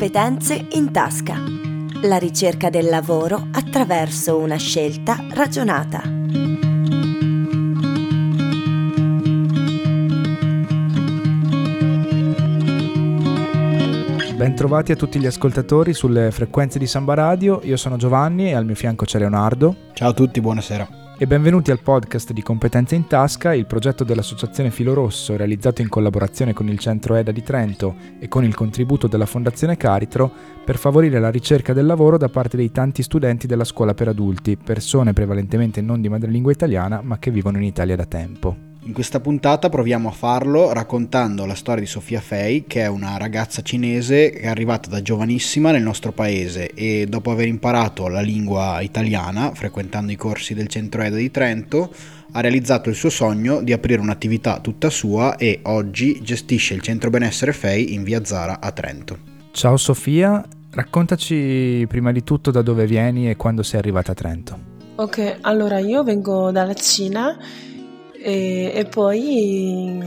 Competenze in tasca. La ricerca del lavoro attraverso una scelta ragionata. Bentrovati a tutti gli ascoltatori sulle frequenze di Samba Radio, io sono Giovanni e al mio fianco c'è Leonardo. Ciao a tutti, buonasera e benvenuti al podcast di Competenze in Tasca, il progetto dell'Associazione Filo Rosso realizzato in collaborazione con il Centro EDA di Trento e con il contributo della Fondazione Caritro per favorire la ricerca del lavoro da parte dei tanti studenti della scuola per adulti, persone prevalentemente non di madrelingua italiana ma che vivono in Italia da tempo. In questa puntata proviamo a farlo raccontando la storia di Sofia Fei, che è una ragazza cinese che è arrivata da giovanissima nel nostro paese e dopo aver imparato la lingua italiana, frequentando i corsi del centro EDA di Trento, ha realizzato il suo sogno di aprire un'attività tutta sua e oggi gestisce il centro benessere Fei in via Zara a Trento. Ciao Sofia, raccontaci prima di tutto da dove vieni e quando sei arrivata a Trento. Ok, allora io vengo dalla Cina e, e, poi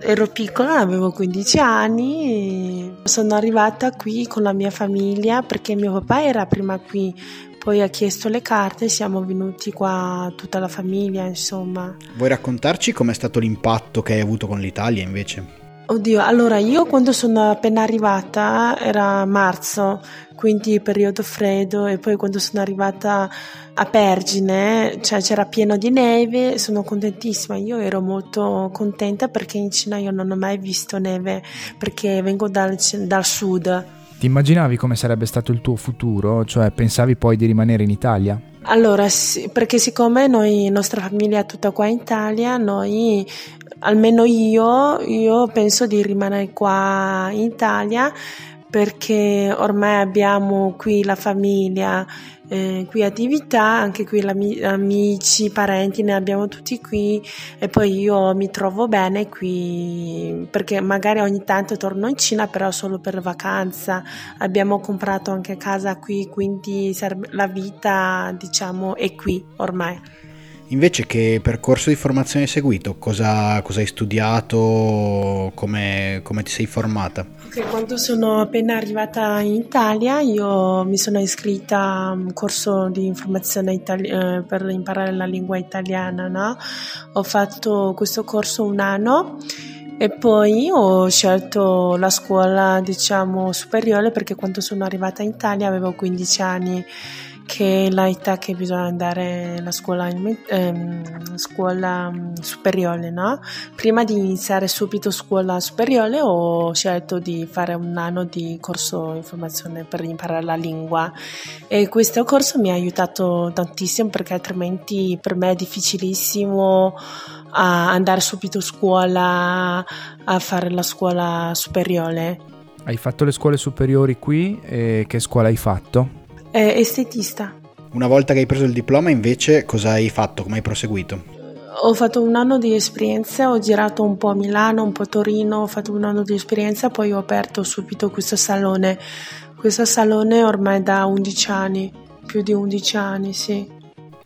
ero piccola, avevo 15 anni, sono arrivata qui con la mia famiglia perché mio papà era prima qui, poi ha chiesto le carte, siamo venuti qua tutta la famiglia, insomma. Vuoi raccontarci com'è stato l'impatto che hai avuto con l'Italia invece? Oddio, allora io quando sono appena arrivata era marzo, quindi periodo freddo e poi quando sono arrivata a Pergine, cioè c'era pieno di neve, sono contentissima, io ero molto contenta perché in Cina io non ho mai visto neve perché vengo dal, dal sud. Ti immaginavi come sarebbe stato il tuo futuro? Cioè pensavi poi di rimanere in Italia? Allora, sì, perché siccome noi, nostra famiglia è tutta qua in Italia, noi almeno io, io penso di rimanere qua in Italia perché ormai abbiamo qui la famiglia, eh, qui attività, anche qui amici, parenti, ne abbiamo tutti qui e poi io mi trovo bene qui perché magari ogni tanto torno in Cina però solo per vacanza, abbiamo comprato anche casa qui quindi la vita diciamo è qui ormai. Invece che percorso di formazione hai seguito? Cosa, cosa hai studiato? Come, come, ti sei formata? Okay, quando sono appena arrivata in Italia io mi sono iscritta a un corso di informazione itali- eh, per imparare la lingua italiana. No? Ho fatto questo corso un anno e poi ho scelto la scuola diciamo superiore perché quando sono arrivata in Italia avevo 15 anni che l'età che bisogna andare alla scuola, ehm, scuola mm, superiore, no? Prima di iniziare subito scuola superiore ho scelto di fare un anno di corso di formazione per imparare la lingua e questo corso mi ha aiutato tantissimo perché altrimenti per me è difficilissimo andare subito a scuola a fare la scuola superiore. Hai fatto le scuole superiori qui e che scuola hai fatto? Eh, estetista. Una volta che hai preso il diploma invece cosa hai fatto? Come hai proseguito? Ho fatto un anno di esperienza, ho girato un po' a Milano, un po' a Torino, ho fatto un anno di esperienza, poi ho aperto subito questo salone. Questo salone ormai da 11 anni, più di 11 anni, sì.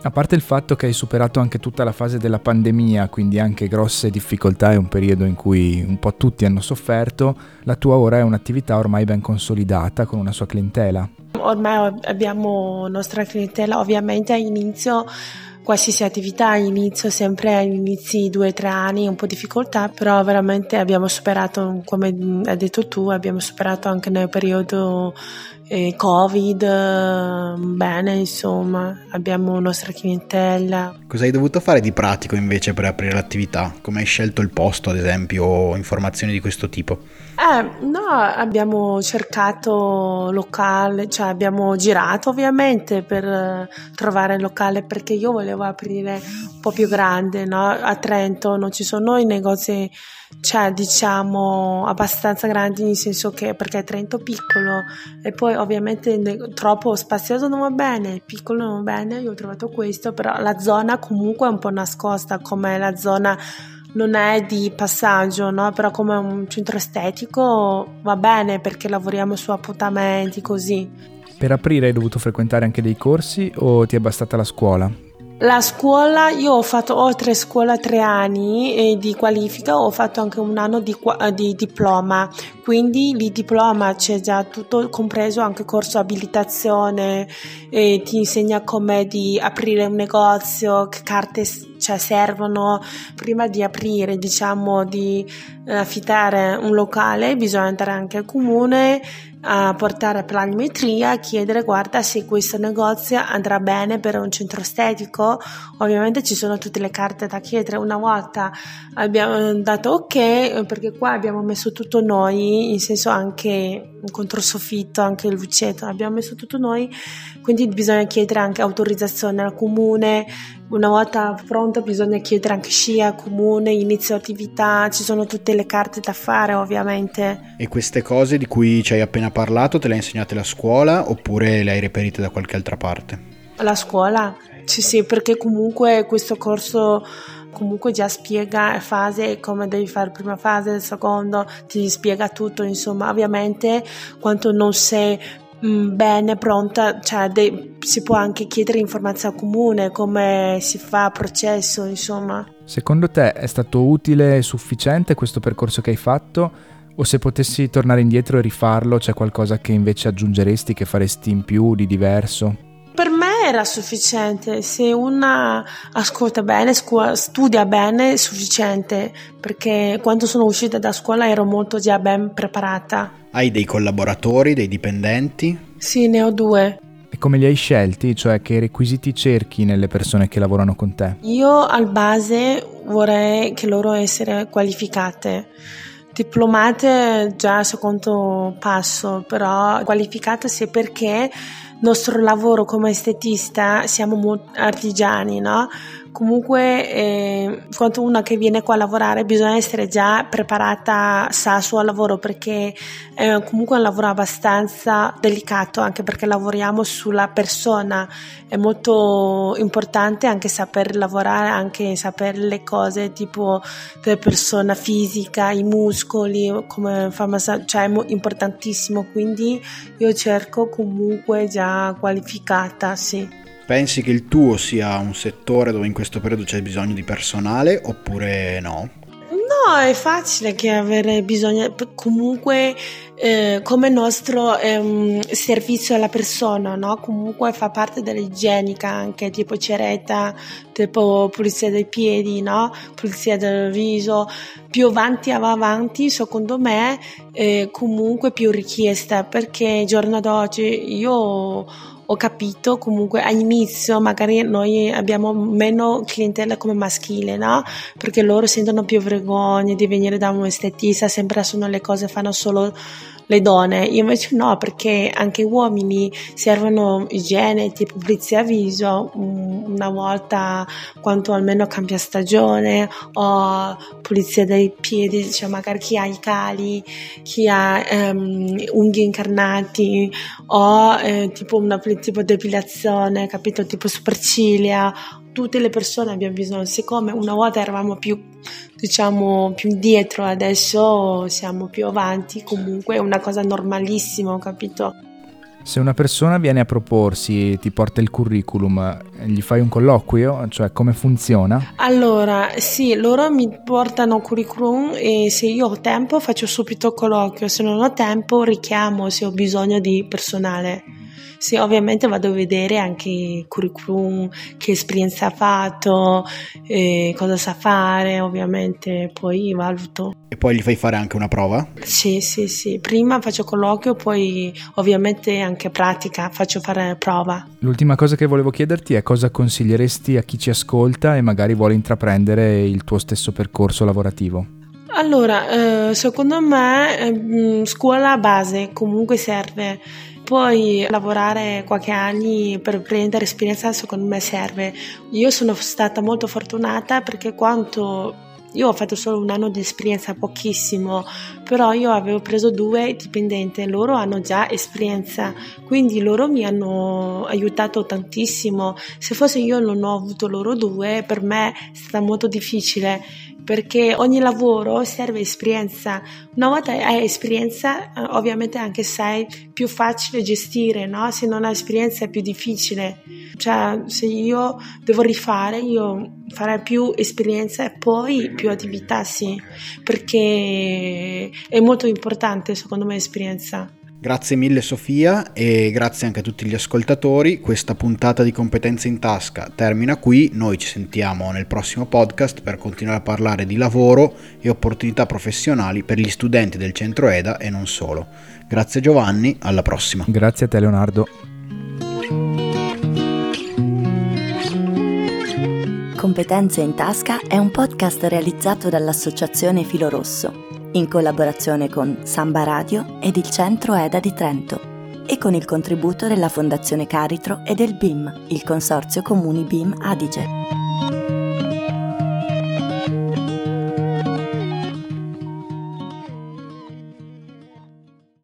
A parte il fatto che hai superato anche tutta la fase della pandemia, quindi anche grosse difficoltà e un periodo in cui un po' tutti hanno sofferto, la tua ora è un'attività ormai ben consolidata con una sua clientela. Ormai abbiamo nostra clientela, ovviamente all'inizio qualsiasi attività inizio sempre agli inizi due o tre anni un po' di difficoltà però veramente abbiamo superato come hai detto tu abbiamo superato anche nel periodo eh, covid bene insomma abbiamo nostra clientela. Cosa hai dovuto fare di pratico invece per aprire l'attività? Come hai scelto il posto ad esempio o informazioni di questo tipo? Eh, no, abbiamo cercato locale, cioè abbiamo girato ovviamente per eh, trovare il locale perché io volevo aprire un po' più grande, no? A Trento non ci sono i negozi, cioè diciamo abbastanza grandi nel senso che perché Trento è piccolo e poi ovviamente troppo spazioso non va bene, piccolo non va bene, io ho trovato questo, però la zona comunque è un po' nascosta come la zona non è di passaggio, no? però come un centro estetico va bene perché lavoriamo su appuntamenti così. Per aprire hai dovuto frequentare anche dei corsi o ti è bastata la scuola? La scuola, io ho fatto oltre scuola tre anni di qualifica, ho fatto anche un anno di, di diploma, quindi il diploma c'è già tutto compreso, anche corso abilitazione, ti insegna come di aprire un negozio, che carte cioè, servono. Prima di aprire, diciamo, di affittare un locale, bisogna andare anche al comune a portare planimetria, a chiedere guarda se questo negozio andrà bene per un centro estetico, ovviamente ci sono tutte le carte da chiedere, una volta abbiamo dato ok perché qua abbiamo messo tutto noi, in senso anche un controsoffitto, anche il lucetto, abbiamo messo tutto noi, quindi bisogna chiedere anche autorizzazione al comune, una volta pronto bisogna chiedere anche scia, comune, inizio attività, ci sono tutte le carte da fare ovviamente. E queste cose di cui ci hai appena parlato te le ha insegnate la scuola oppure le hai reperite da qualche altra parte? La scuola, sì sì, perché comunque questo corso comunque già spiega fase come devi fare prima fase, secondo, ti spiega tutto, insomma, ovviamente quando non sei Mm, bene, pronta, cioè de- si può anche chiedere informazione comune, come si fa processo, insomma. Secondo te è stato utile e sufficiente questo percorso che hai fatto? O se potessi tornare indietro e rifarlo, c'è qualcosa che invece aggiungeresti, che faresti in più, di diverso? Era sufficiente, se una ascolta bene, studia bene, è sufficiente, perché quando sono uscita da scuola ero molto già ben preparata. Hai dei collaboratori, dei dipendenti? Sì, ne ho due. E come li hai scelti? Cioè che requisiti cerchi nelle persone che lavorano con te? Io al base vorrei che loro essere qualificate. Diplomate già secondo passo, però qualificate sì perché nostro lavoro come estetista siamo artigiani, no? Comunque eh, quando una che viene qua a lavorare bisogna essere già preparata sa suo lavoro perché è comunque un lavoro abbastanza delicato anche perché lavoriamo sulla persona. È molto importante anche saper lavorare anche sapere le cose tipo della persona fisica i muscoli come fa massaggio cioè è importantissimo. Quindi io cerco comunque già qualificata sì Pensi che il tuo sia un settore dove in questo periodo c'è bisogno di personale oppure no? No, è facile che avere bisogno, comunque eh, come nostro eh, servizio alla persona, no? Comunque fa parte dell'igienica anche, tipo ceretta, tipo pulizia dei piedi, no? Pulizia del viso. Più avanti va avanti, secondo me, eh, comunque più richiesta, perché giorno d'oggi io ho capito comunque all'inizio magari noi abbiamo meno clientela come maschile, no? Perché loro sentono più vergogna di venire da un estetista, sempre sono le cose fanno solo le donne, io invece no, perché anche uomini servono igiene, tipo pulizia viso una volta quando almeno cambia stagione o pulizia dei piedi, cioè magari chi ha i cali, chi ha um, unghie incarnati o eh, tipo una tipo depilazione, capito? Tipo superciglia tutte le persone abbiamo bisogno, siccome una volta eravamo più diciamo più indietro, adesso siamo più avanti, comunque è una cosa normalissima, capito? Se una persona viene a proporsi e ti porta il curriculum, gli fai un colloquio? Cioè come funziona? Allora, sì, loro mi portano curriculum e se io ho tempo faccio subito colloquio, se non ho tempo richiamo se ho bisogno di personale. Sì, ovviamente vado a vedere anche il curriculum, che esperienza ha fatto, eh, cosa sa fare, ovviamente poi valuto. E poi gli fai fare anche una prova? Sì, sì, sì. Prima faccio colloquio, poi ovviamente anche pratica, faccio fare prova. L'ultima cosa che volevo chiederti è cosa consiglieresti a chi ci ascolta e magari vuole intraprendere il tuo stesso percorso lavorativo? Allora, eh, secondo me eh, scuola base comunque serve poi lavorare qualche anno per prendere esperienza secondo me serve. Io sono stata molto fortunata perché quanto io ho fatto solo un anno di esperienza, pochissimo, però io avevo preso due dipendenti, loro hanno già esperienza, quindi loro mi hanno aiutato tantissimo. Se fosse io non ho avuto loro due, per me è stato molto difficile perché ogni lavoro serve esperienza. Una volta hai esperienza, eh, ovviamente anche sei più facile gestire, no? Se non hai esperienza è più difficile. Cioè, se io devo rifare, io farei più esperienza e poi più attività, sì, perché è molto importante secondo me l'esperienza. Grazie mille Sofia e grazie anche a tutti gli ascoltatori. Questa puntata di Competenze in tasca termina qui, noi ci sentiamo nel prossimo podcast per continuare a parlare di lavoro e opportunità professionali per gli studenti del centro EDA e non solo. Grazie Giovanni, alla prossima. Grazie a te Leonardo. Competenze in tasca è un podcast realizzato dall'Associazione Filo Rosso in collaborazione con Samba Radio ed il Centro EDA di Trento e con il contributo della Fondazione Caritro e del BIM, il Consorzio Comuni BIM Adige.